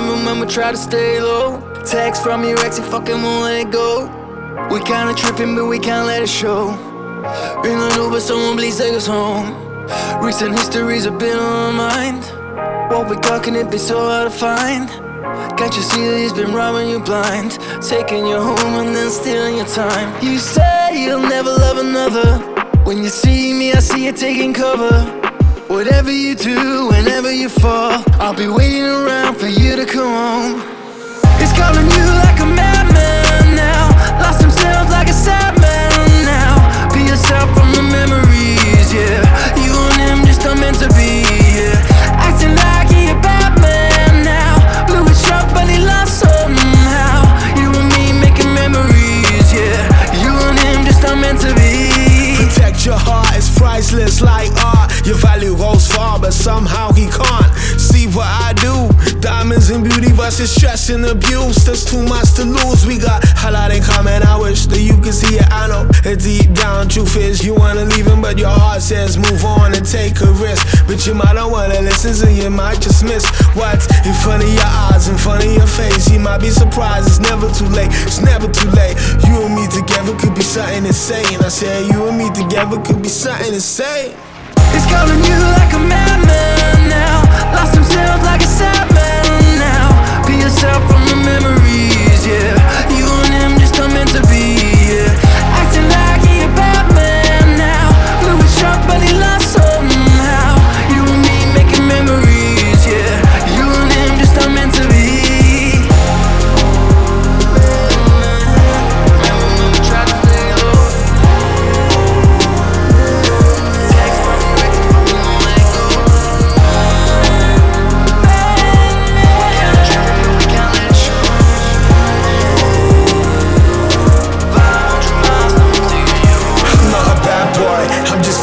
Remember when we tried to stay low? Text from your ex, you fucking won't let it go. We kinda tripping, but we can't let it show. In an Uber, someone please take us home. Recent histories have been on my mind. What we got can it be so hard to find? Can't you see that he's been robbing you blind? Taking you home and then stealing your time. You say you'll never love another. When you see me, I see you taking cover. Whatever you do, whenever you fall, I'll be waiting around for you to come home. But somehow he can't see what I do. Diamonds and beauty versus stress and abuse. There's too much to lose. We got a lot in common. I wish that you could see it. I know. And deep down, truth is you wanna leave him, but your heart says move on and take a risk. But you might not wanna listen, so you might just miss what's in front of your eyes, in front of your face. You might be surprised. It's never too late. It's never too late. You and me together could be something insane. I said you and me together could be something insane. It's calling you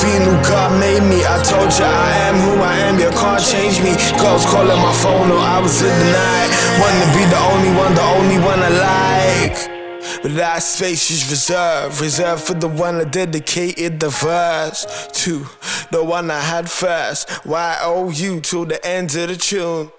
I'm who God made me. I told you I am who I am, you can't change me. Girls calling my phone, no, I was in the night. Wanna be the only one, the only one I like. But that space is reserved, reserved for the one I dedicated the verse to, the one I had first. Why you till the end of the tune?